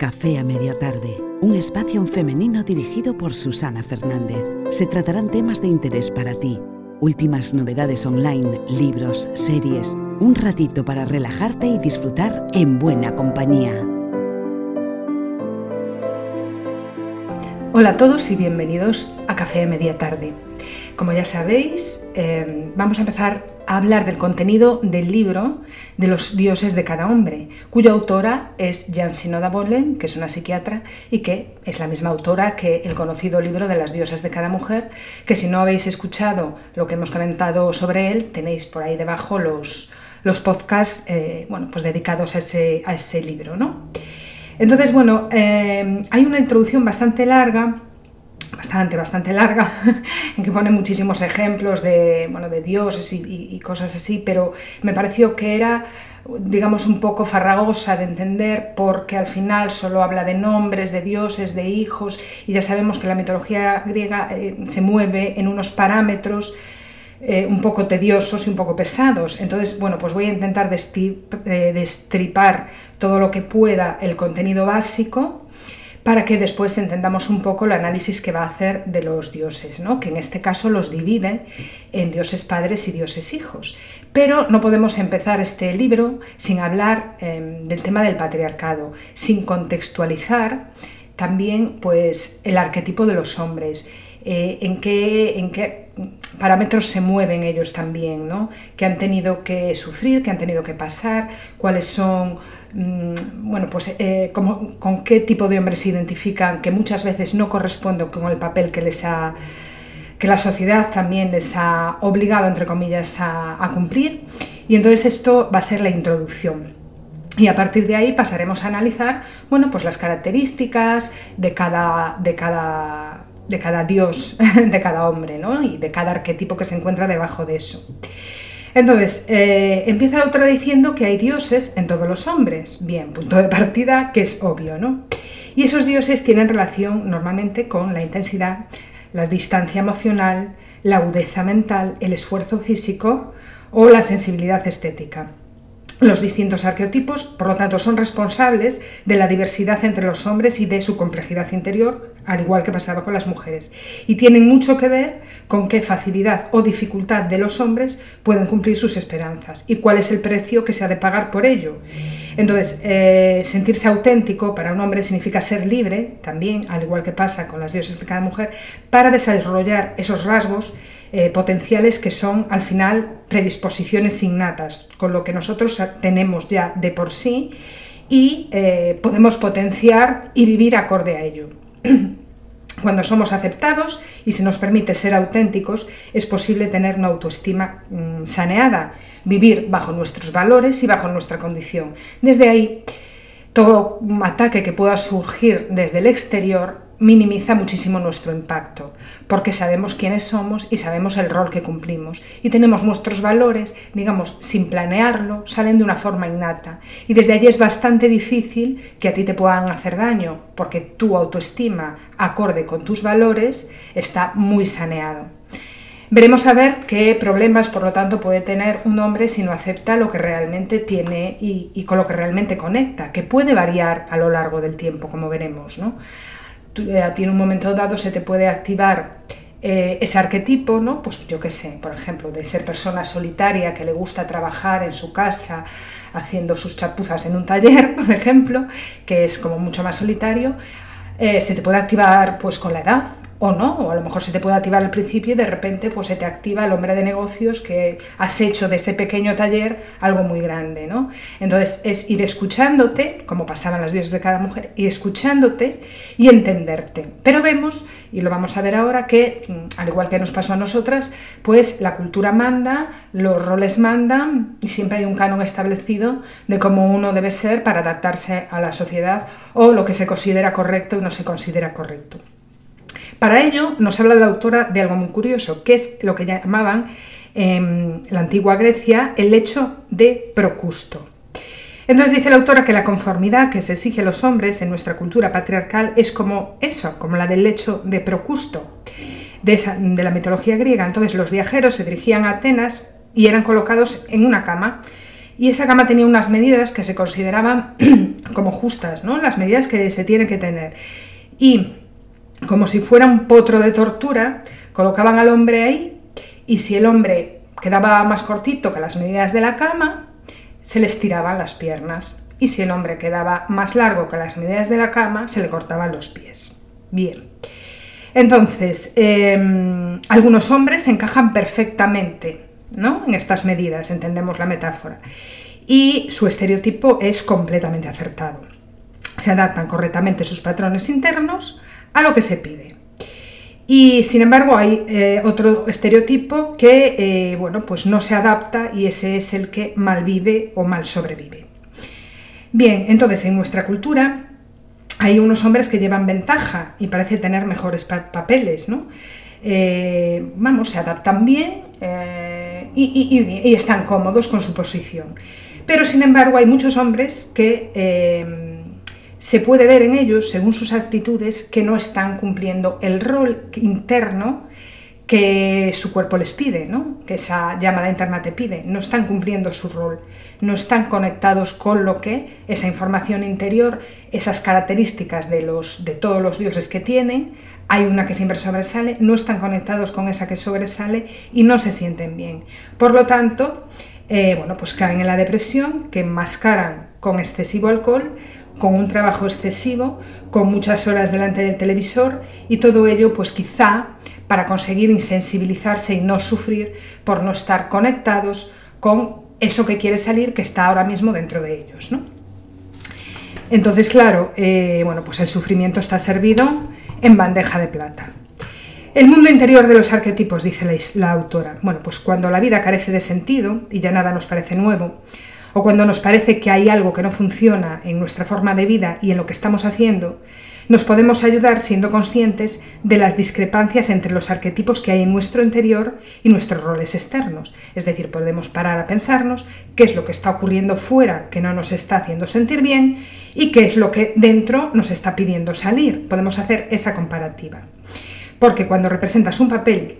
Café a media tarde, un espacio femenino dirigido por Susana Fernández. Se tratarán temas de interés para ti, últimas novedades online, libros, series, un ratito para relajarte y disfrutar en buena compañía. Hola a todos y bienvenidos a Café a Media Tarde. Como ya sabéis, eh, vamos a empezar hablar del contenido del libro de los dioses de cada hombre, cuya autora es Jan Sinoda Bolen, que es una psiquiatra y que es la misma autora que el conocido libro de las diosas de cada mujer, que si no habéis escuchado lo que hemos comentado sobre él, tenéis por ahí debajo los, los podcasts eh, bueno, pues dedicados a ese, a ese libro. ¿no? Entonces, bueno, eh, hay una introducción bastante larga, bastante, bastante larga, en que pone muchísimos ejemplos de, bueno, de dioses y, cosas así, pero me pareció que era digamos, un poco farragosa de entender porque al final solo habla de nombres, de dioses, de hijos, y ya sabemos que la mitología griega eh, se mueve en unos parámetros eh, un poco tediosos y un poco pesados. Entonces, bueno, pues voy a intentar eh, destripar todo lo que pueda el contenido básico para que después entendamos un poco el análisis que va a hacer de los dioses, ¿no? que en este caso los divide en dioses padres y dioses hijos. Pero no podemos empezar este libro sin hablar em, del tema del patriarcado, sin contextualizar también pues, el arquetipo de los hombres, eh, en, qué, en qué parámetros se mueven ellos también, ¿no? que han tenido que sufrir, que han tenido que pasar, cuáles son, bueno, pues eh, con qué tipo de hombres se identifican, que muchas veces no corresponde con el papel que les ha que la sociedad también les ha obligado, entre comillas, a, a cumplir. Y entonces esto va a ser la introducción. Y a partir de ahí pasaremos a analizar bueno, pues las características de cada, de cada de cada dios, de cada hombre, ¿no? Y de cada arquetipo que se encuentra debajo de eso. Entonces, eh, empieza la autora diciendo que hay dioses en todos los hombres. Bien, punto de partida que es obvio, ¿no? Y esos dioses tienen relación normalmente con la intensidad, la distancia emocional, la agudeza mental, el esfuerzo físico o la sensibilidad estética. Los distintos arqueotipos, por lo tanto, son responsables de la diversidad entre los hombres y de su complejidad interior, al igual que pasaba con las mujeres, y tienen mucho que ver con qué facilidad o dificultad de los hombres pueden cumplir sus esperanzas y cuál es el precio que se ha de pagar por ello. Entonces, eh, sentirse auténtico para un hombre significa ser libre, también, al igual que pasa con las dioses de cada mujer, para desarrollar esos rasgos eh, potenciales que son al final predisposiciones innatas, con lo que nosotros tenemos ya de por sí y eh, podemos potenciar y vivir acorde a ello. Cuando somos aceptados y se nos permite ser auténticos, es posible tener una autoestima mm, saneada, vivir bajo nuestros valores y bajo nuestra condición. Desde ahí, todo ataque que pueda surgir desde el exterior minimiza muchísimo nuestro impacto, porque sabemos quiénes somos y sabemos el rol que cumplimos. Y tenemos nuestros valores, digamos, sin planearlo, salen de una forma innata. Y desde allí es bastante difícil que a ti te puedan hacer daño, porque tu autoestima, acorde con tus valores, está muy saneado. Veremos a ver qué problemas, por lo tanto, puede tener un hombre si no acepta lo que realmente tiene y, con lo que realmente conecta, que puede variar a lo largo del tiempo, como veremos. ¿no? Eh, a ti en un momento dado se te puede activar eh, ese arquetipo, ¿no? Pues yo qué sé, por ejemplo, de ser persona solitaria que le gusta trabajar en su casa haciendo sus chapuzas en un taller, por ejemplo, que es como mucho más solitario, eh, se te puede activar pues con la edad, o no, o a lo mejor se te puede activar al principio y de repente pues se te activa el hombre de negocios que has hecho de ese pequeño taller algo muy grande, ¿no? Entonces es ir escuchándote, como pasaban las dioses de cada mujer, y escuchándote y entenderte. Pero vemos, y lo vamos a ver ahora, que mm, al igual que nos pasó a nosotras, pues la cultura manda, los roles mandan y siempre hay un canon establecido de cómo uno debe ser para adaptarse a la sociedad o lo que se considera correcto y no se considera correcto. Para ello nos habla la autora de algo muy curioso, que es lo que llamaban en la antigua Grecia el hecho de procusto. Entonces dice la autora que la conformidad que se exige a los hombres en nuestra cultura patriarcal es como eso, como la del lecho de procusto de, de la mitología griega. Entonces los viajeros se dirigían a Atenas y eran colocados en una cama Y esa cama tenía unas medidas que se consideraban como justas, ¿no? Las medidas que se tienen que tener. Y como si fuera un potro de tortura, colocaban al hombre ahí y si el hombre quedaba más cortito que las medidas de la cama, se le estiraban las piernas. Y si el hombre quedaba más largo que las medidas de la cama, se le cortaban los pies. Bien. Entonces, em, algunos hombres encajan perfectamente ¿no? en estas medidas, entendemos la metáfora, y su estereotipo es completamente acertado. Se adaptan correctamente sus patrones internos a lo que se pide. Y sin embargo hay eh, otro estereotipo que eh, bueno, pues no se adapta y ese es el que mal vive o mal sobrevive. Bien, entonces en nuestra cultura hay unos hombres que llevan ventaja y parece tener mejores papeles, ¿no? Eh, vamos, se adaptan bien y, están cómodos con su posición. Pero sin embargo hay muchos hombres que se puede ver en ellos, según sus actitudes, que no están cumpliendo el rol interno que su cuerpo les pide, ¿no? que esa llamada interna te pide. No están cumpliendo su rol, no están conectados con lo que esa información interior, esas características de, los, de todos los dioses que tienen, hay una que siempre sobresale, no están conectados con esa que sobresale y no se sienten bien. Por lo tanto, eh, bueno, pues caen en la depresión, que enmascaran con excesivo alcohol, con un trabajo excesivo, con muchas horas delante del televisor y todo ello pues quizá para conseguir insensibilizarse y no sufrir por no estar conectados con eso que quiere salir que está ahora mismo dentro de ellos. Entonces, claro, eh, bueno, pues el sufrimiento está servido en bandeja de plata. El mundo interior de los arquetipos, dice la, la autora. Bueno, pues cuando la vida carece de sentido y ya nada nos parece nuevo, o cuando nos parece que hay algo que no funciona en nuestra forma de vida y en lo que estamos haciendo, nos podemos ayudar siendo conscientes de las discrepancias entre los arquetipos que hay en nuestro interior y nuestros roles externos. Es decir, podemos parar a pensarnos qué es lo que está ocurriendo fuera que no nos está haciendo sentir bien y qué es lo que dentro nos está pidiendo salir. Podemos hacer esa comparativa. Porque cuando representas un papel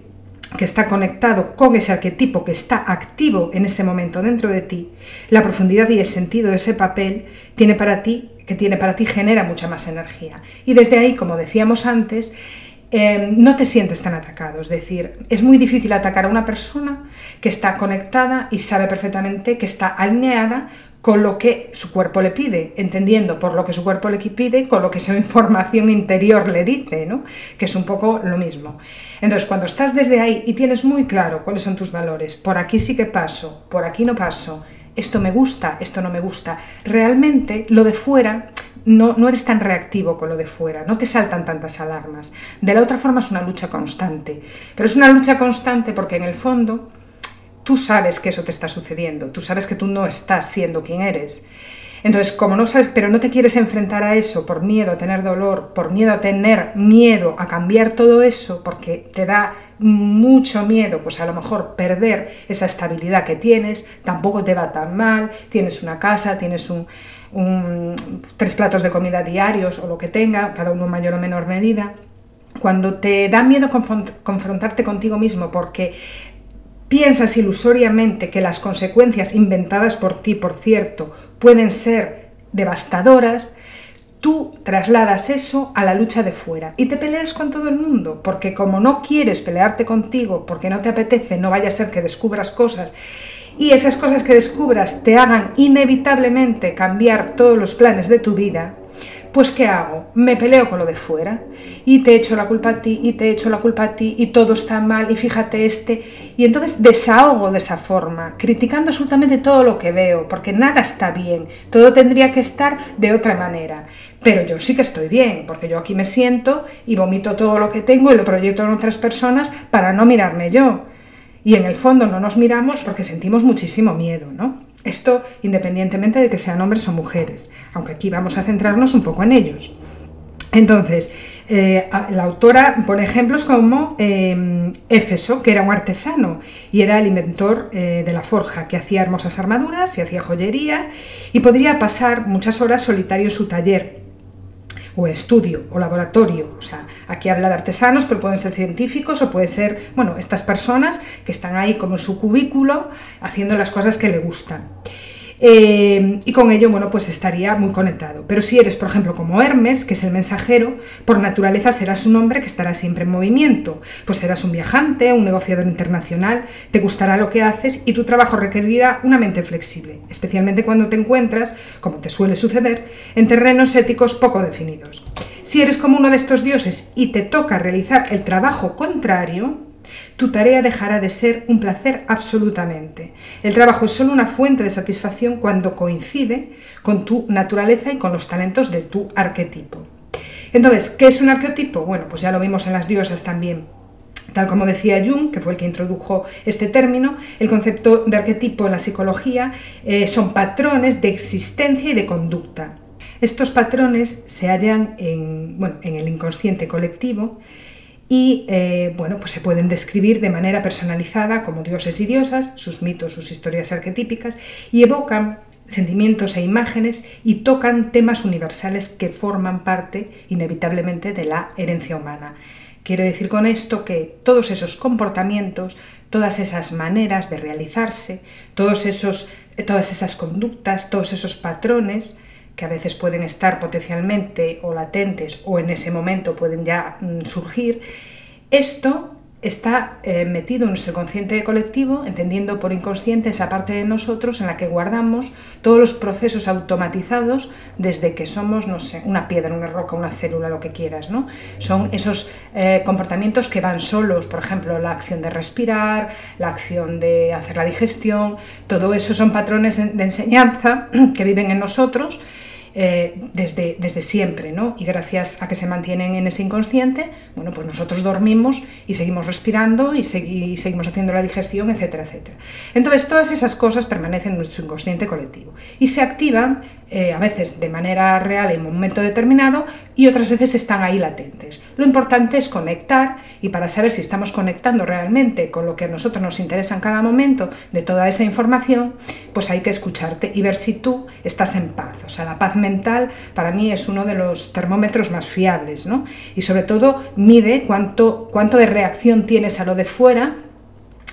que está conectado con ese arquetipo que está activo en ese momento dentro de ti, la profundidad y el sentido de ese papel tiene para ti, que tiene para ti genera mucha más energía. Y desde ahí, como decíamos antes, em, no te sientes tan atacado. Es decir, es muy difícil atacar a una persona que está conectada y sabe perfectamente que está alineada con lo que su cuerpo le pide, entendiendo por lo que su cuerpo le pide, con lo que su información interior le dice, ¿no? que es un poco lo mismo. Entonces, cuando estás desde ahí y tienes muy claro cuáles son tus valores, por aquí sí que paso, por aquí no paso, esto me gusta, esto no me gusta, realmente lo de fuera no, no, eres tan reactivo con lo de fuera, no te saltan tantas alarmas. De la otra forma es una lucha constante, pero es una lucha constante porque en el fondo tú sabes que eso te está sucediendo, tú sabes que tú no estás siendo quien eres. Entonces, como no sabes, pero no te quieres enfrentar a eso por miedo a tener dolor, por miedo a tener miedo a cambiar todo eso, porque te da mucho miedo, pues a lo mejor perder esa estabilidad que tienes, tampoco te va tan mal, tienes una casa, tienes un, tres platos de comida diarios o lo que tenga, cada uno mayor o menor medida. Cuando te da miedo confrontarte contigo mismo porque piensas ilusoriamente que las consecuencias inventadas por ti, por cierto, pueden ser devastadoras, tú trasladas eso a la lucha de fuera y te peleas con todo el mundo, porque como no quieres pelearte contigo, porque no te apetece, no vaya a ser que descubras cosas y esas cosas que descubras te hagan inevitablemente cambiar todos los planes de tu vida, pues ¿qué hago? Me peleo con lo de fuera y te echo la culpa a ti y te echo la culpa a ti y todo está mal y fíjate este y entonces desahogo de esa forma, criticando absolutamente todo lo que veo, porque nada está bien, todo tendría que estar de otra manera. Pero yo sí que estoy bien, porque yo aquí me siento y vomito todo lo que tengo y lo proyecto en otras personas para no mirarme yo. Y en el fondo no nos miramos porque sentimos muchísimo miedo, ¿no? Esto independientemente de que sean hombres o mujeres, aunque aquí vamos a centrarnos un poco en ellos. Entonces, eh, la autora pone ejemplos como eh, Éfeso, que era un artesano y era el inventor eh, de la forja, que hacía hermosas armaduras y hacía joyería y podría pasar muchas horas solitario en su taller o estudio o laboratorio. O sea, aquí habla de artesanos, pero pueden ser científicos o puede ser, bueno, estas personas que están ahí como en su cubículo haciendo las cosas que le gustan. Eh, y con ello, bueno, pues estaría muy conectado. Pero si eres, por ejemplo, como Hermes, que es el mensajero, por naturaleza serás un hombre que estará siempre en movimiento. Pues serás un viajante, un negociador internacional, te gustará lo que haces y tu trabajo requerirá una mente flexible, especialmente cuando te encuentras, como te suele suceder, en terrenos éticos poco definidos. Si eres como uno de estos dioses y te toca realizar el trabajo contrario, tu tarea dejará de ser un placer absolutamente. El trabajo es solo una fuente de satisfacción cuando coincide con tu naturaleza y con los talentos de tu arquetipo. Entonces, ¿qué es un arquetipo? Bueno, pues ya lo vimos en las diosas también. Tal como decía Jung, que fue el que introdujo este término, el concepto de arquetipo en la psicología eh, son patrones de existencia y de conducta. Estos patrones se hallan en, en el inconsciente colectivo y eh, bueno, pues se pueden describir de manera personalizada como dioses y diosas, sus mitos, sus historias arquetípicas, y evocan sentimientos e imágenes y tocan temas universales que forman parte inevitablemente de la herencia humana. Quiero decir con esto que todos esos comportamientos, todas esas maneras de realizarse, todos esos, todas esas conductas, todos esos patrones, que a veces pueden estar potencialmente o latentes o en ese momento pueden ya mm, surgir, esto está eh, metido en nuestro consciente colectivo, entendiendo por inconsciente esa parte de nosotros en la que guardamos todos los procesos automatizados desde que somos, no sé, una piedra, una roca, una célula, lo que quieras, ¿no? Son esos eh, comportamientos que van solos, por ejemplo, la acción de respirar, la acción de hacer la digestión, todo eso son patrones de enseñanza que viven en nosotros eh, desde, desde siempre, ¿no? Y gracias a que se mantienen en ese inconsciente, bueno, pues nosotros dormimos y seguimos respirando y, seguimos haciendo la digestión, etcétera, etcétera. Entonces, todas esas cosas permanecen en nuestro inconsciente colectivo y se activan eh, a veces de manera real en un momento determinado y otras veces están ahí latentes. Lo importante es conectar y para saber si estamos conectando realmente con lo que a nosotros nos interesa en cada momento de toda esa información, pues hay que escucharte y ver si tú estás en paz. O sea, la paz mental para mí es uno de los termómetros más fiables, ¿no? Y sobre todo mide cuánto, cuánto de reacción tienes a lo de fuera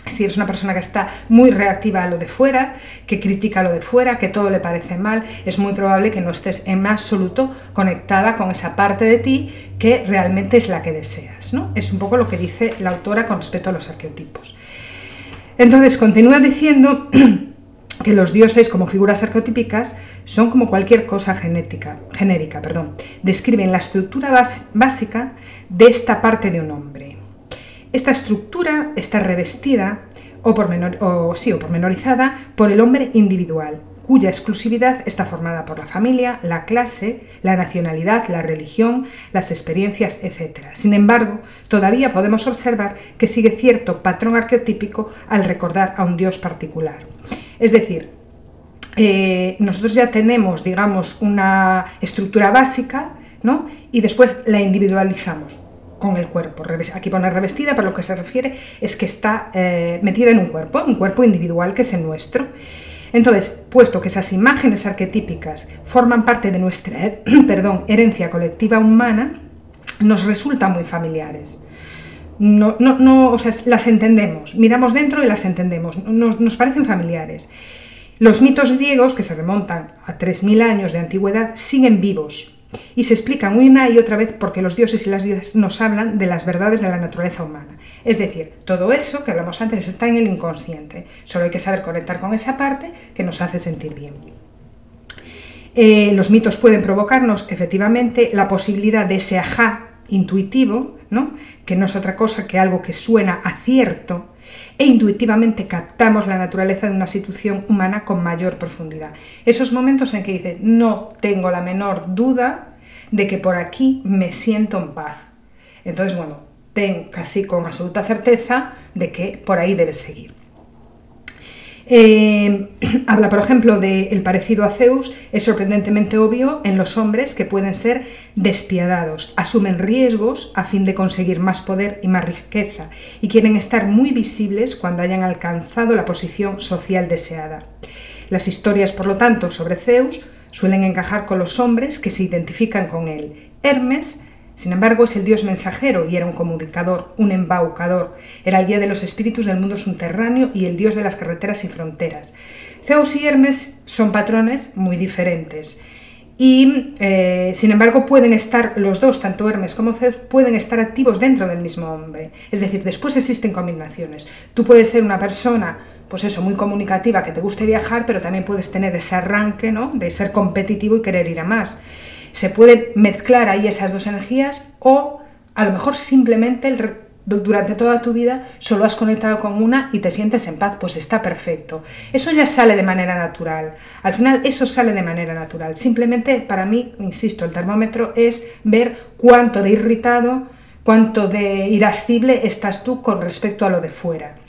si eres una persona que está muy reactiva a lo de fuera, que critica lo de fuera, que todo le parece mal, es muy probable que no estés en absoluto conectada con esa parte de ti que realmente es la que deseas. ¿no? Es un poco lo que dice la autora con respecto a los arqueotipos. Entonces, continúa diciendo que los dioses como figuras arqueotípicas son como cualquier cosa genética, genérica, perdón, describen la estructura básica de esta parte de un hombre. Esta estructura está revestida o, o, sí, o pormenorizada por el hombre individual, cuya exclusividad está formada por la familia, la clase, la nacionalidad, la religión, las experiencias, etc. Sin embargo, todavía podemos observar que sigue cierto patrón arqueotípico al recordar a un dios particular. Es decir, eh, nosotros ya tenemos, digamos, una estructura básica, ¿no? Y después la individualizamos con el cuerpo. Aquí pone revestida, pero lo que se refiere es que está eh, metida en un cuerpo, un cuerpo individual que es el nuestro. Entonces, puesto que esas imágenes arquetípicas forman parte de nuestra perdón, herencia colectiva humana, nos resultan muy familiares no, no, no, o sea, las entendemos, miramos dentro y las entendemos, nos, nos parecen familiares. Los mitos griegos, que se remontan a 3.000 años de antigüedad, siguen vivos y se explican una y otra vez porque los dioses y las diosas nos hablan de las verdades de la naturaleza humana. Es decir, todo eso que hablamos antes está en el inconsciente, solo hay que saber conectar con esa parte que nos hace sentir bien. Eh, los mitos pueden provocarnos efectivamente la posibilidad de ese ajá intuitivo, ¿no? que no es otra cosa que algo que suena a cierto, e intuitivamente captamos la naturaleza de una situación humana con mayor profundidad. Esos momentos en que dices, no tengo la menor duda de que por aquí me siento en paz. Entonces, bueno, ten casi con absoluta certeza de que por ahí debes seguir. Eh, habla, por ejemplo, del parecido a Zeus, es sorprendentemente obvio en los hombres que pueden ser despiadados, asumen riesgos a fin de conseguir más poder y más riqueza, y quieren estar muy visibles cuando hayan alcanzado la posición social deseada. Las historias, por lo tanto, sobre Zeus suelen encajar con los hombres que se identifican con él. Hermes Sin embargo, es el dios mensajero y era un comunicador, un embaucador. Era el guía de los espíritus del mundo subterráneo y el dios de las carreteras y fronteras. Zeus y Hermes son patrones muy diferentes. Y, eh, sin embargo, pueden estar los dos, tanto Hermes como Zeus, pueden estar activos dentro del mismo hombre. Es decir, después existen combinaciones. Tú puedes ser una persona, pues eso, muy comunicativa, que te guste viajar, pero también puedes tener ese arranque, ¿no? De ser competitivo y querer ir a más. Se puede mezclar ahí esas dos energías o a lo mejor simplemente durante toda tu vida solo has conectado con una y te sientes en paz, pues está perfecto. Eso ya sale de manera natural. Al final eso sale de manera natural. Simplemente para mí, insisto, el termómetro es ver cuánto de irritado, cuánto de irascible estás tú con respecto a lo de fuera.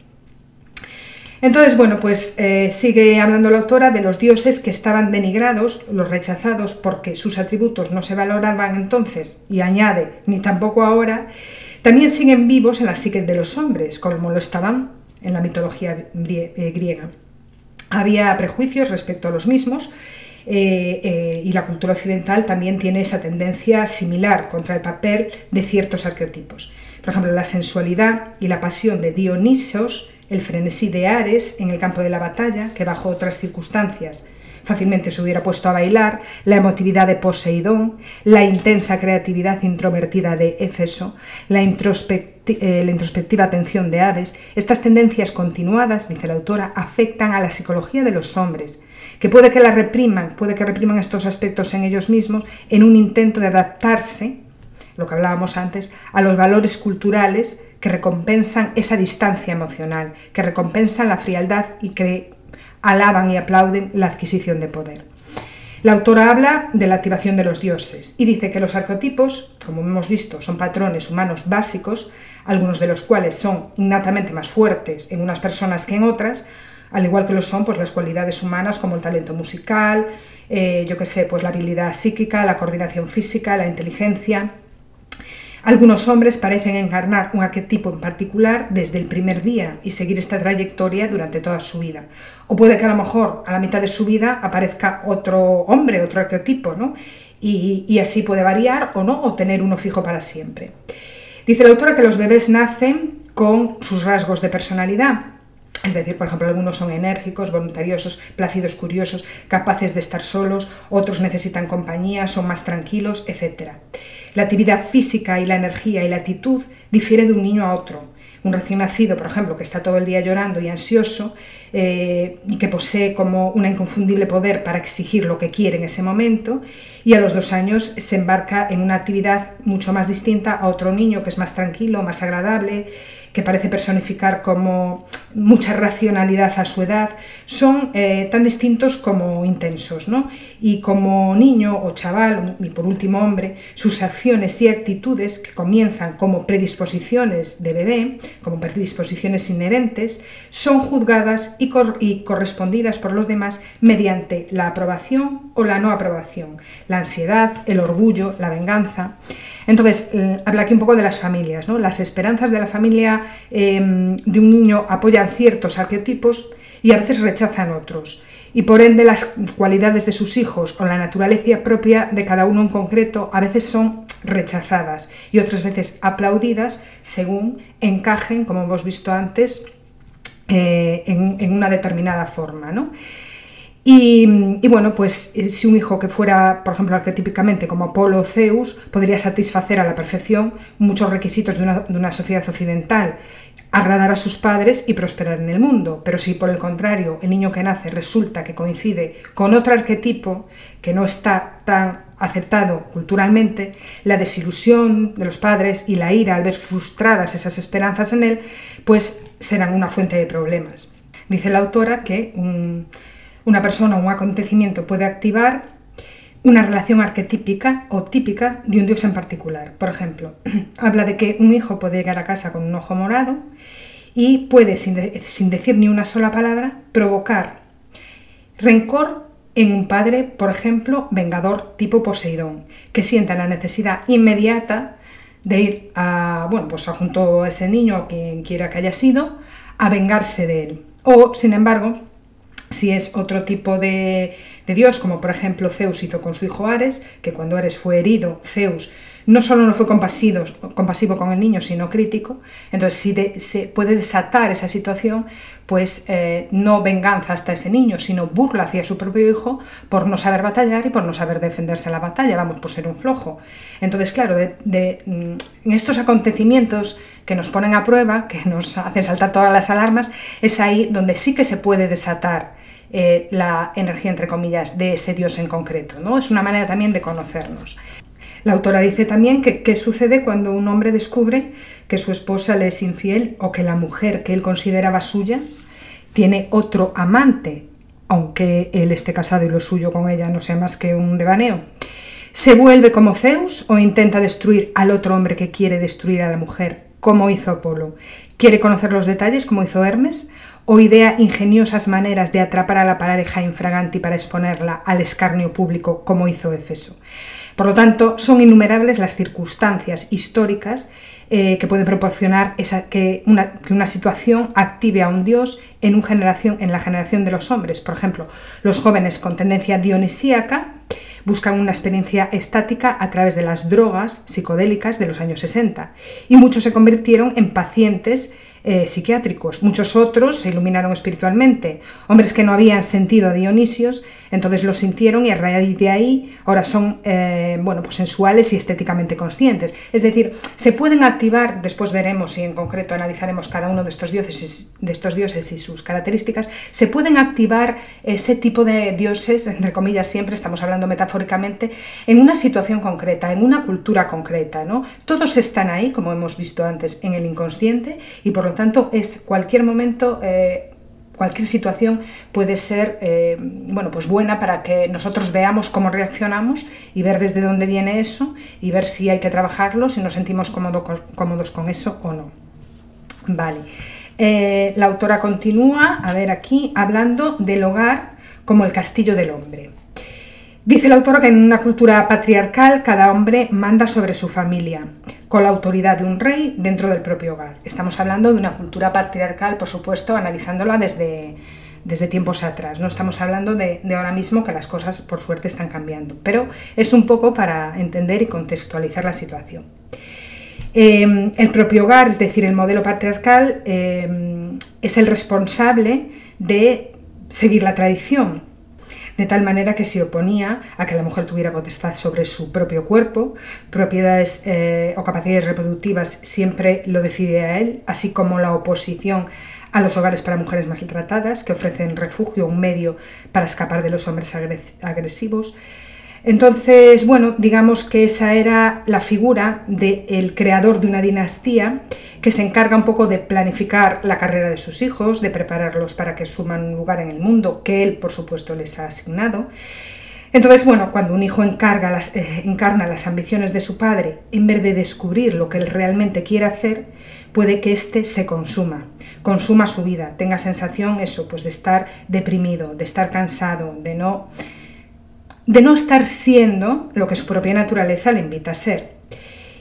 Entonces, bueno, pues eh, sigue hablando la autora de los dioses que estaban denigrados, los rechazados, porque sus atributos no se valoraban entonces, y añade, ni tampoco ahora, también siguen vivos en las psiques de los hombres, como lo estaban en la mitología eh, griega. Había prejuicios respecto a los mismos eh, y la cultura occidental también tiene esa tendencia similar contra el papel de ciertos arqueotipos. Por ejemplo, la sensualidad y la pasión de Dionisos, el frenesí de Ares en el campo de la batalla, que bajo otras circunstancias fácilmente se hubiera puesto a bailar, la emotividad de Poseidón, la intensa creatividad introvertida de Éfeso, la, eh, la introspectiva atención de Hades, estas tendencias continuadas, dice la autora, afectan a la psicología de los hombres, que puede que la repriman, puede que repriman estos aspectos en ellos mismos en un intento de adaptarse, lo que hablábamos antes, a los valores culturales que recompensan esa distancia emocional, que recompensan la frialdad y que alaban y aplauden la adquisición de poder. La autora habla de la activación de los dioses y dice que los arquetipos, como hemos visto, son patrones humanos básicos, algunos de los cuales son innatamente más fuertes en unas personas que en otras, al igual que lo son pues, las cualidades humanas como el talento musical, eh, yo que sé, pues la habilidad psíquica, la coordinación física, la inteligencia, algunos hombres parecen encarnar un arquetipo en particular desde el primer día y seguir esta trayectoria durante toda su vida. O puede que a lo mejor a la mitad de su vida aparezca otro hombre, otro arquetipo, ¿no? Y, y así puede variar o no, o tener uno fijo para siempre. Dice la autora que los bebés nacen con sus rasgos de personalidad, es decir, por ejemplo, algunos son enérgicos, voluntariosos, plácidos, curiosos, capaces de estar solos, otros necesitan compañía, son más tranquilos, etc. La actividad física y la energía y la actitud difiere de un niño a otro. Un recién nacido, por ejemplo, que está todo el día llorando y ansioso eh, y que posee como un inconfundible poder para exigir lo que quiere en ese momento, y a los dos años se embarca en una actividad mucho más distinta a otro niño que es más tranquilo, más agradable, que parece personificar como mucha racionalidad a su edad, son eh, tan distintos como intensos. ¿no? Y como niño o chaval, y por último hombre, sus acciones y actitudes, que comienzan como predisposiciones de bebé, como predisposiciones inherentes, son juzgadas y, y correspondidas por los demás mediante la aprobación o la no aprobación, la ansiedad, el orgullo, la venganza. Entonces, eh, habla aquí un poco de las familias. ¿no? Las esperanzas de la familia em, de un niño apoyan ciertos arquetipos y a veces rechazan otros. Y por ende las cualidades de sus hijos o la naturaleza propia de cada uno en concreto a veces son rechazadas y otras veces aplaudidas según encajen, como hemos visto antes, eh, en, en, una determinada forma. ¿no? Y, bueno, pues eh, si un hijo que fuera, por ejemplo, arquetípicamente como Apolo o Zeus, podría satisfacer a la perfección muchos requisitos de una, sociedad occidental, agradar a sus padres y prosperar en el mundo. Pero si por el contrario el niño que nace resulta que coincide con otro arquetipo que no está tan aceptado culturalmente, la desilusión de los padres y la ira al ver frustradas esas esperanzas en él, pues serán una fuente de problemas. Dice la autora que un una persona o un acontecimiento puede activar una relación arquetípica o típica de un dios en particular. Por ejemplo, habla de que un hijo puede llegar a casa con un ojo morado y puede, sin, decir ni una sola palabra, provocar rencor en un padre, por ejemplo, vengador tipo Poseidón, que sienta la necesidad inmediata de ir a, bueno, pues a junto a ese niño o quien quiera que haya sido, a vengarse de él. O, sin embargo, si es otro tipo de, dios, como por ejemplo Zeus hizo con su hijo Ares, que cuando Ares fue herido, Zeus no solo no fue compasivo, con el niño, sino crítico, entonces si se puede desatar esa situación, pues eh, no venganza hasta ese niño, sino burla hacia su propio hijo por no saber batallar y por no saber defenderse en la batalla, vamos, por ser un flojo. Entonces, claro, de, mm, en estos acontecimientos que nos ponen a prueba, que nos hacen saltar todas las alarmas, es ahí donde sí que se puede desatar eh, la energía, entre comillas, de ese Dios en concreto. ¿no? Es una manera también de conocernos. La autora dice también que qué sucede cuando un hombre descubre que su esposa le es infiel o que la mujer que él consideraba suya tiene otro amante, aunque él esté casado y lo suyo con ella no sea más que un devaneo. ¿Se vuelve como Zeus o intenta destruir al otro hombre que quiere destruir a la mujer, como hizo Apolo? ¿Quiere conocer los detalles, como hizo Hermes? o idea ingeniosas maneras de atrapar a la pareja infraganti para exponerla al escarnio público como hizo Efeso. Por lo tanto, son innumerables las circunstancias históricas eh, que pueden proporcionar que, una, situación active a un dios en, generación, en la generación de los hombres. Por ejemplo, los jóvenes con tendencia dionisíaca buscan una experiencia estática a través de las drogas psicodélicas de los años 60 y muchos se convirtieron en pacientes eh, psiquiátricos. Muchos otros se iluminaron espiritualmente. Hombres que no habían sentido a Dionisios, entonces lo sintieron y a raíz de ahí ahora son eh, bueno, pues sensuales y estéticamente conscientes. Es decir, se pueden activar, después veremos y en concreto analizaremos cada uno de estos dioses, de estos dioses y sus características, se pueden activar ese tipo de dioses, entre comillas siempre, estamos hablando metafóricamente, en una situación concreta, en una cultura concreta. ¿no? Todos están ahí, como hemos visto antes, en el inconsciente y por lo tanto, es cualquier momento, eh, cualquier situación puede ser eh, bueno, pues buena para que nosotros veamos cómo reaccionamos y ver desde dónde viene eso y ver si hay que trabajarlo, si nos sentimos cómodos con eso o no. Vale. Eh, la autora continúa, a ver aquí, hablando del hogar como el castillo del hombre. Dice la autora que en una cultura patriarcal cada hombre manda sobre su familia con la autoridad de un rey dentro del propio hogar. Estamos hablando de una cultura patriarcal, por supuesto, analizándola desde, desde tiempos atrás. No estamos hablando de, ahora mismo que las cosas, por suerte, están cambiando, pero es un poco para entender y contextualizar la situación. Em, el propio hogar, es decir, el modelo patriarcal, em, es el responsable de seguir la tradición, de tal manera que se oponía a que la mujer tuviera potestad sobre su propio cuerpo, propiedades eh, o capacidades reproductivas siempre lo decide a él, así como la oposición a los hogares para mujeres maltratadas, que ofrecen refugio, un medio para escapar de los hombres agresivos, entonces, bueno, digamos que esa era la figura del creador de una dinastía que se encarga un poco de planificar la carrera de sus hijos, de prepararlos para que suman un lugar en el mundo que él, por supuesto, les ha asignado. Entonces, bueno, cuando un hijo encarga eh, encarna las ambiciones de su padre, en vez de descubrir lo que él realmente quiere hacer, puede que éste se consuma, consuma su vida, tenga sensación eso, pues de estar deprimido, de estar cansado, de no de no estar siendo lo que su propia naturaleza le invita a ser.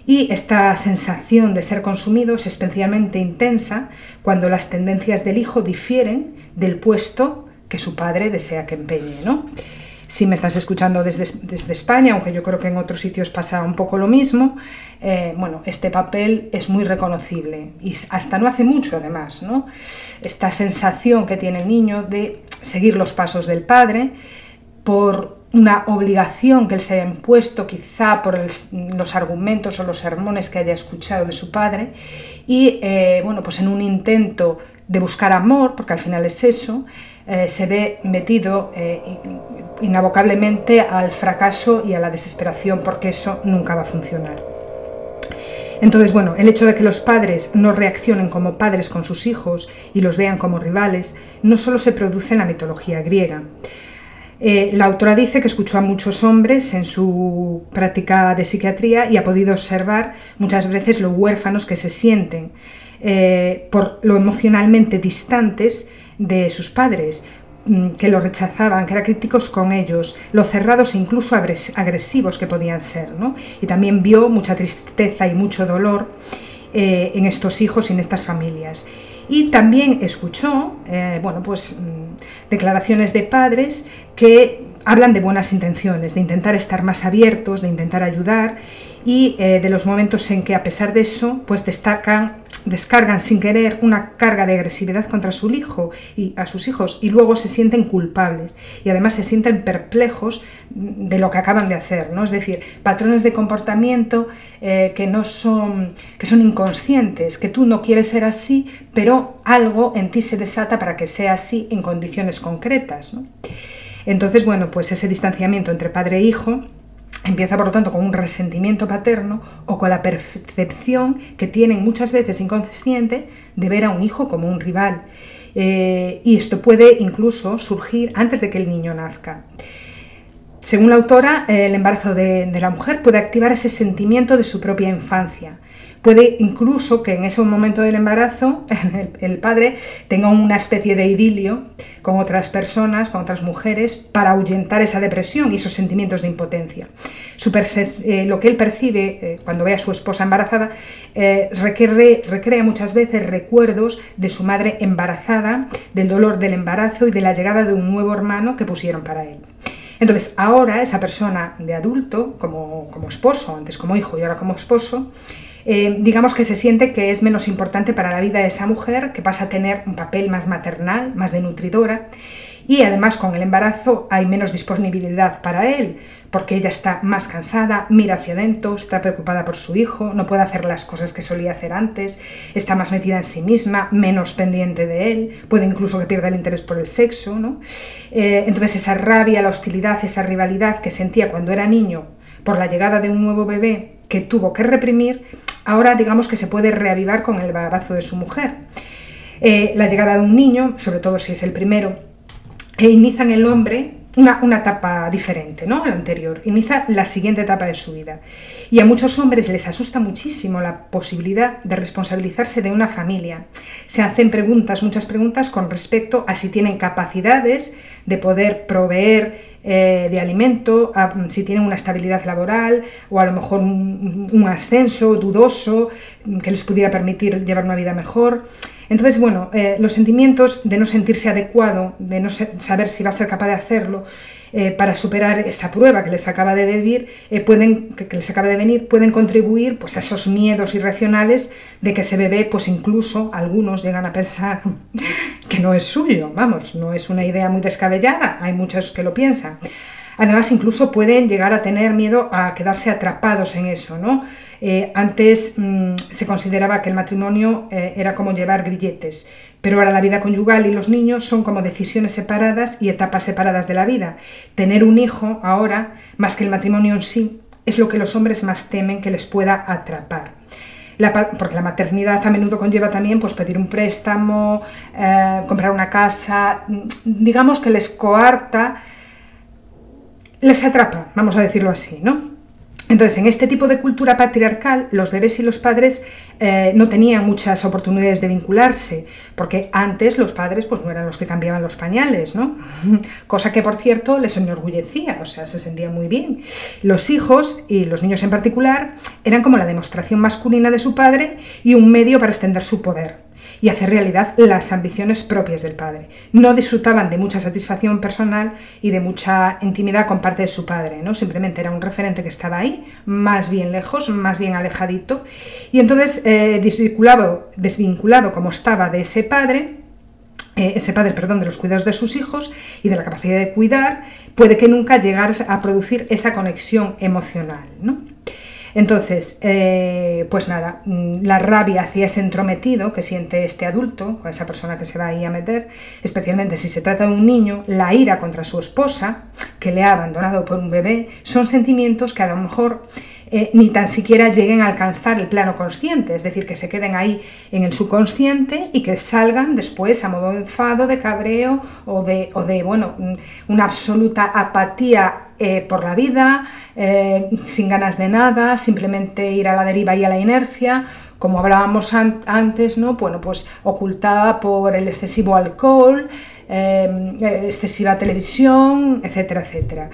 Y esta sensación de ser consumido es especialmente intensa cuando las tendencias del hijo difieren del puesto que su padre desea que empeñe. ¿no? Si me estás escuchando desde, desde, España, aunque yo creo que en otros sitios pasa un poco lo mismo, eh, bueno, este papel es muy reconocible y hasta no hace mucho además, ¿no? Esta sensación que tiene el niño de seguir los pasos del padre por una obligación que él se haya impuesto, quizá por los argumentos o los sermones que haya escuchado de su padre, y eh, bueno, pues en un intento de buscar amor, porque al final es eso, eh, se ve metido eh, inabocablemente al fracaso y a la desesperación, porque eso nunca va a funcionar. Entonces, bueno, el hecho de que los padres no reaccionen como padres con sus hijos y los vean como rivales, no solo se produce en la mitología griega, eh, la autora dice que escuchó a muchos hombres en su práctica de psiquiatría y ha podido observar muchas veces los huérfanos que se sienten eh, por lo emocionalmente distantes de sus padres, mm, que lo rechazaban, que eran críticos con ellos, lo cerrados e incluso agresivos que podían ser. Y también vio mucha tristeza y mucho dolor eh, en estos hijos y en estas familias. Y también escuchó, bueno, pues mm, declaraciones de padres que hablan de buenas intenciones, de intentar estar más abiertos, de intentar ayudar y eh, de los momentos en que a pesar de eso pues destacan descargan sin querer una carga de agresividad contra su hijo y a sus hijos y luego se sienten culpables y además se sienten perplejos de lo que acaban de hacer, ¿no? Es decir, patrones de comportamiento eh, que no son que son inconscientes, que tú no quieres ser así, pero algo en ti se desata para que sea así en condiciones concretas, Entonces, bueno, pues ese distanciamiento entre padre e hijo Empieza, por lo tanto, con un resentimiento paterno o con la percepción que tienen muchas veces inconsciente de ver a un hijo como un rival. Eh, y esto puede incluso surgir antes de que el niño nazca. Según la autora, el embarazo de, la mujer puede activar ese sentimiento de su propia infancia. Puede incluso que en ese momento del embarazo el padre tenga una especie de idilio con otras personas, con otras mujeres, para ahuyentar esa depresión y esos sentimientos de impotencia. Eh, lo que él percibe eh, cuando ve a su esposa embarazada eh, recrea muchas veces recuerdos de su madre embarazada, del dolor del embarazo y de la llegada de un nuevo hermano que pusieron para él. Entonces, ahora esa persona de adulto, como, como esposo, antes como hijo y ahora como esposo, eh, digamos que se siente que es menos importante para la vida de esa mujer, que pasa a tener un papel más maternal, más de nutridora. Y además con el embarazo hay menos disponibilidad para él, porque ella está más cansada, mira hacia adentro, está preocupada por su hijo, no puede hacer las cosas que solía hacer antes, está más metida en sí misma, menos pendiente de él, puede incluso que pierda el interés por el sexo. ¿no? Eh, entonces esa rabia, la hostilidad, esa rivalidad que sentía cuando era niño por la llegada de un nuevo bebé que tuvo que reprimir, ahora digamos que se puede reavivar con el embarazo de su mujer. Eh, la llegada de un niño, sobre todo si es el primero, e inicia en el hombre una, una, etapa diferente, ¿no? La anterior. Inicia la siguiente etapa de su vida. Y a muchos hombres les asusta muchísimo la posibilidad de responsabilizarse de una familia. Se hacen preguntas, muchas preguntas con respecto a si tienen capacidades de poder proveer eh, de alimento, si tienen una estabilidad laboral o a lo mejor un, ascenso dudoso que les pudiera permitir llevar una vida mejor. Entonces, bueno, eh, los sentimientos de no sentirse adecuado, de no saber si va a ser capaz de hacerlo, eh, para superar esa prueba que les acaba de vivir, pueden, que, les acaba de venir, pueden contribuir pues, a esos miedos irracionales de que ese bebé, pues incluso algunos llegan a pensar que no es suyo, vamos, no es una idea muy descabellada, hay muchos que lo piensan. Además, incluso pueden llegar a tener miedo a quedarse atrapados en eso, ¿no? Eh, antes mm, se consideraba que el matrimonio eh, era como llevar grilletes, pero ahora la vida conyugal y los niños son como decisiones separadas y etapas separadas de la vida. Tener un hijo ahora, más que el matrimonio en sí, es lo que los hombres más temen que les pueda atrapar porque la maternidad a menudo conlleva también pues, pedir un préstamo, eh, comprar una casa, digamos que les coarta, les atrapa, vamos a decirlo así, ¿no? Entonces, en este tipo de cultura patriarcal, los bebés y los padres eh, no tenían muchas oportunidades de vincularse, porque antes los padres pues, no eran los que cambiaban los pañales, ¿no? Cosa que, por cierto, les enorgullecía, o sea, se sentían muy bien. Los hijos, y los niños en particular, eran como la demostración masculina de su padre y un medio para extender su poder y hacer realidad las ambiciones propias del padre. No disfrutaban de mucha satisfacción personal y de mucha intimidad con parte de su padre, ¿no? Simplemente era un referente que estaba ahí, más bien lejos, más bien alejadito. Y entonces, eh, desvinculado, como estaba de ese padre, eh, ese padre, perdón, de los cuidados de sus hijos y de la capacidad de cuidar, puede que nunca llegara a producir esa conexión emocional, ¿no? Entonces, eh, pues nada, mm, la rabia hacia ese entrometido que siente este adulto, con esa persona que se va ahí a meter, especialmente si se trata de un niño, la ira contra su esposa, que le ha abandonado por un bebé, son sentimientos que a lo mejor eh, ni tan siquiera lleguen a alcanzar el plano consciente, es decir, que se queden ahí en el subconsciente y que salgan después a modo de enfado, de cabreo o de, o de bueno, una absoluta apatía eh, por la vida, eh, sin ganas de nada, simplemente ir a la deriva y a la inercia, como hablábamos antes, ¿no? Bueno, pues ocultada por el excesivo alcohol, excesiva televisión, etcétera, etcétera.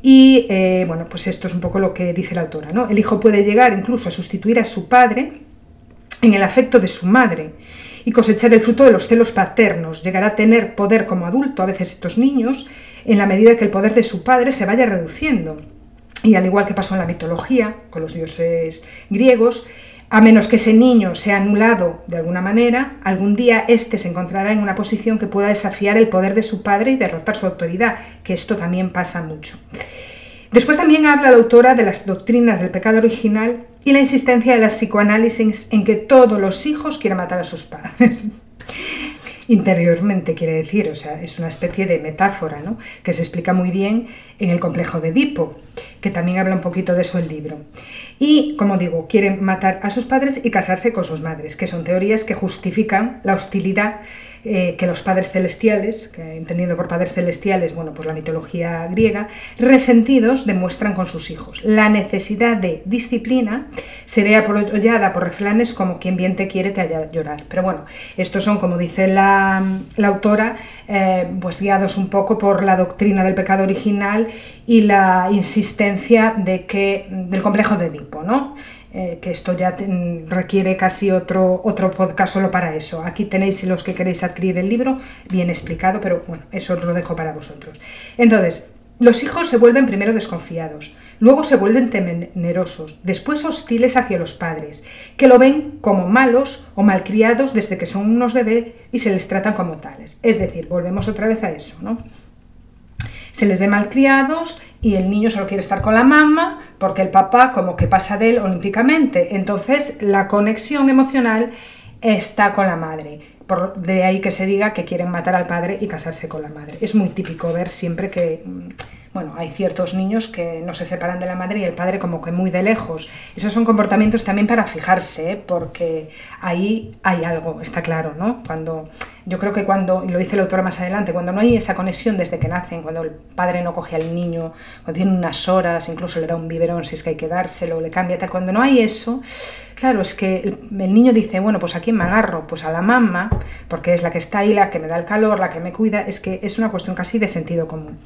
Y eh, bueno, pues esto es un poco lo que dice la autora. ¿no? El hijo puede llegar incluso a sustituir a su padre en el afecto de su madre y cosechar el fruto de los celos paternos. Llegará a tener poder como adulto, a veces estos niños, en la medida que el poder de su padre se vaya reduciendo. Y al igual que pasó en la mitología, con los dioses griegos, a menos que ese niño sea anulado de alguna manera, algún día éste se encontrará en una posición que pueda desafiar el poder de su padre y derrotar su autoridad, que esto también pasa mucho. Después también habla la autora de las doctrinas del pecado original y la insistencia de las psicoanálisis en que todos los hijos quieren matar a sus padres. Interiormente quiere decir, o sea, es una especie de metáfora, ¿no? Que se explica muy bien en el complejo de Edipo, que también habla un poquito de eso el libro. Y, como digo, quieren matar a sus padres y casarse con sus madres, que son teorías que justifican la hostilidad eh, que los padres celestiales, entendiendo por padres celestiales, bueno, pues la mitología griega, resentidos demuestran con sus hijos. La necesidad de disciplina se ve apoyada por refranes como quien bien te quiere te haya llorar. Pero bueno, estos son, como dice la, autora, eh, pues guiados un poco por la doctrina del pecado original y la insistencia de que, del complejo de Edipo, ¿no? Eh, que esto ya requiere casi otro, otro podcast solo para eso. Aquí tenéis, los que queréis adquirir el libro, bien explicado, pero bueno, eso os lo dejo para vosotros. Entonces, los hijos se vuelven primero desconfiados, luego se vuelven temerosos, después hostiles hacia los padres, que lo ven como malos o malcriados desde que son unos bebés y se les tratan como tales. Es decir, volvemos otra vez a eso, ¿no? Se les ve malcriados y el niño solo quiere estar con la mamá porque el papá como que pasa de él olímpicamente. Entonces la conexión emocional está con la madre. Por de ahí que se diga que quieren matar al padre y casarse con la madre. Es muy típico ver siempre que mm, bueno, hay ciertos niños que no se separan de la madre y el padre como que muy de lejos. Esos son comportamientos también para fijarse, ¿eh? porque ahí hay algo, está claro, ¿no? Cuando yo creo que cuando, y lo dice el autor más adelante, cuando no hay esa conexión desde que nacen, cuando el padre no coge al niño, cuando tiene unas horas, incluso le da un biberón si es que hay que dárselo, le cambia, tal, cuando no hay eso, claro, es que el, el niño dice, bueno, pues a quién me agarro, pues a la mamá, porque es la que está ahí, la que me da el calor, la que me cuida, es que es una cuestión casi de sentido común.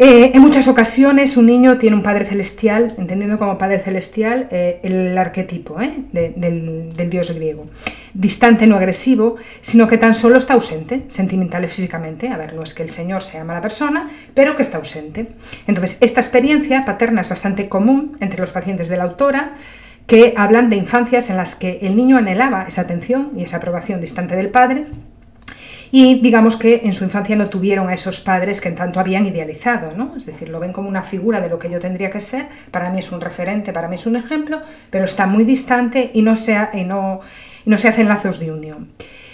Eh, en muchas ocasiones un niño tiene un padre celestial, entendiendo como padre celestial eh, el arquetipo eh, del, del, dios griego. Distante, no agresivo, sino que tan solo está ausente, sentimental y físicamente. A ver, no es que el Señor sea mala persona, pero que está ausente. Entonces, esta experiencia paterna es bastante común entre los pacientes de la autora, que hablan de infancias en las que el niño anhelaba esa atención y esa aprobación distante del padre y digamos que en su infancia no tuvieron a esos padres que en tanto habían idealizado, ¿no? Es decir, lo ven como una figura de lo que yo tendría que ser, para mí es un referente, para mí es un ejemplo, pero está muy distante y no se, y no, y no se hacen lazos de unión.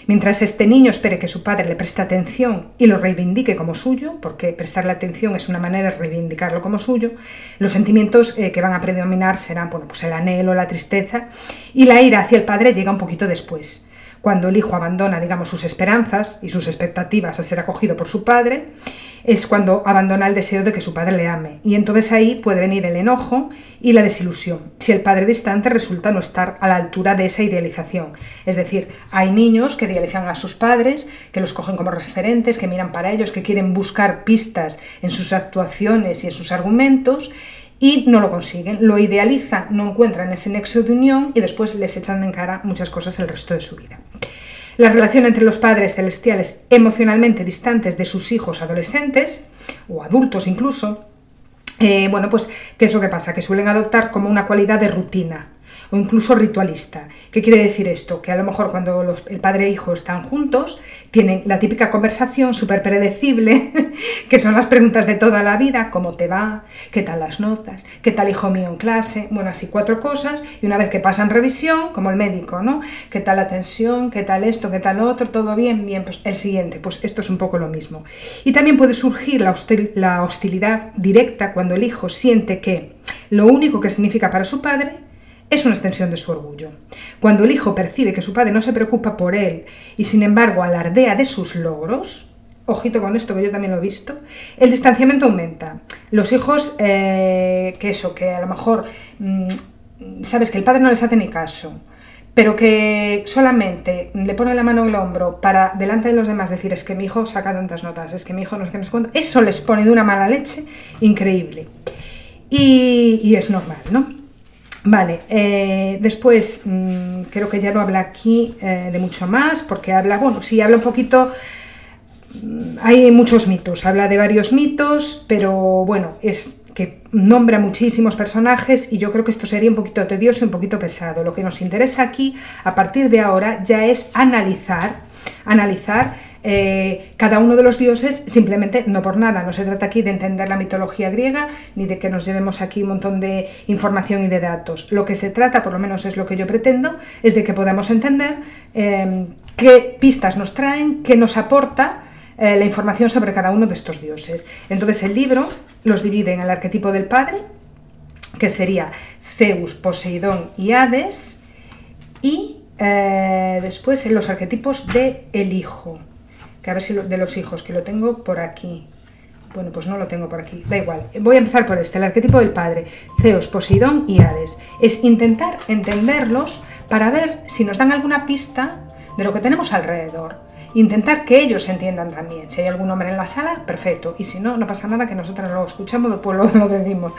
Mientras este niño espere que su padre le preste atención y lo reivindique como suyo, porque prestarle atención es una manera de reivindicarlo como suyo, los sentimientos eh, que van a predominar serán bueno, pues el anhelo, la tristeza y la ira hacia el padre llega un poquito después cuando el hijo abandona, digamos, sus esperanzas y sus expectativas a ser acogido por su padre, es cuando abandona el deseo de que su padre le ame. Y entonces ahí puede venir el enojo y la desilusión, si el padre distante resulta no estar a la altura de esa idealización. Es decir, hay niños que idealizan a sus padres, que los cogen como referentes, que miran para ellos, que quieren buscar pistas en sus actuaciones y en sus argumentos, y no lo consiguen, lo idealizan, no encuentran ese nexo de unión y después les echan en cara muchas cosas el resto de su vida. La relación entre los padres celestiales emocionalmente distantes de sus hijos adolescentes o adultos incluso, eh, bueno, pues, ¿qué es lo que pasa? Que suelen adoptar como una cualidad de rutina, o incluso ritualista. ¿Qué quiere decir esto? Que a lo mejor cuando el padre e hijo están juntos, tienen la típica conversación súper predecible, que son las preguntas de toda la vida, ¿cómo te va? ¿Qué tal las notas? ¿Qué tal hijo mío en clase? Bueno, así cuatro cosas, y una vez que pasan revisión, como el médico, ¿no? ¿Qué tal la tensión? ¿Qué tal esto? ¿Qué tal otro? ¿Todo bien? Bien, pues el siguiente, pues esto es un poco lo mismo. Y también puede surgir la, la hostilidad directa cuando el hijo siente que lo único que significa para su padre es una extensión de su orgullo. Cuando el hijo percibe que su padre no se preocupa por él y sin embargo alardea de sus logros, ojito con esto que yo también lo he visto, el distanciamiento aumenta. Los hijos, eh, que eso, que a lo mejor, mm, sabes que el padre no les hace ni caso, pero que solamente le pone la mano en el hombro para delante de los demás decir es que mi hijo saca tantas notas, es que mi hijo no es que nos cuenta, eso les pone de una mala leche increíble. Y, y es normal, ¿no? Vale, eh, después mm, creo que ya no habla aquí eh, de mucho más, porque habla, bueno, sí, habla un poquito, mm, hay muchos mitos, habla de varios mitos, pero bueno, es que nombra muchísimos personajes y yo creo que esto sería un poquito tedioso y un poquito pesado. Lo que nos interesa aquí, a partir de ahora, ya es analizar, analizar eh, cada uno de los dioses simplemente no por nada. No se trata aquí de entender la mitología griega ni de que nos llevemos aquí un montón de información y de datos. Lo que se trata, por lo menos es lo que yo pretendo, es de que podamos entender eh, qué pistas nos traen, qué nos aporta eh, la información sobre cada uno de estos dioses. Entonces el libro los divide en el arquetipo del padre, que sería Zeus, Poseidón y Hades, y después en los arquetipos de el hijo que a ver si de los hijos, que lo tengo por aquí. Bueno, pues no lo tengo por aquí, da igual. Voy a empezar por este, el arquetipo del padre, Zeus, Poseidón y Hades. Es intentar entenderlos para ver si nos dan alguna pista de lo que tenemos alrededor. Intentar que ellos entiendan también. Si hay algún hombre en la sala, perfecto. Y si no, no pasa nada que nosotros lo escuchamos, después lo, lo decimos.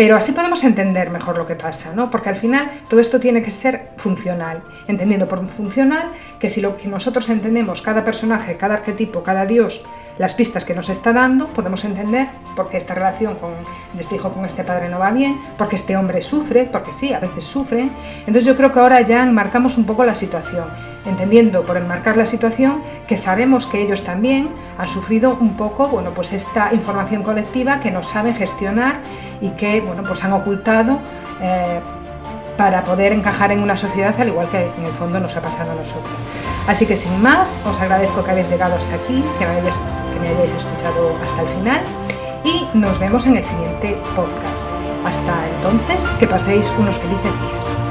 Pero así podemos entender mejor lo que pasa, ¿no? Porque al final todo esto tiene que ser funcional, entendiendo por funcional que si lo que nosotros entendemos, cada personaje, cada arquetipo, cada dios, las pistas que nos está dando, podemos entender por qué esta relación con este hijo con este padre no va bien, porque este hombre sufre, porque sí, a veces sufren. Entonces yo creo que ahora ya enmarcamos un poco la situación, entendiendo por enmarcar la situación que sabemos que ellos también han sufrido un poco, bueno, pues esta información colectiva que no saben gestionar y que, bueno, pues han ocultado eh, para poder encajar en una sociedad al igual que en el fondo nos ha pasado a nosotras. Así que sin más, os agradezco que habéis llegado hasta aquí, que me hayáis, que me hayáis escuchado hasta el final y nos vemos en el siguiente podcast. Hasta entonces, que paséis unos felices días.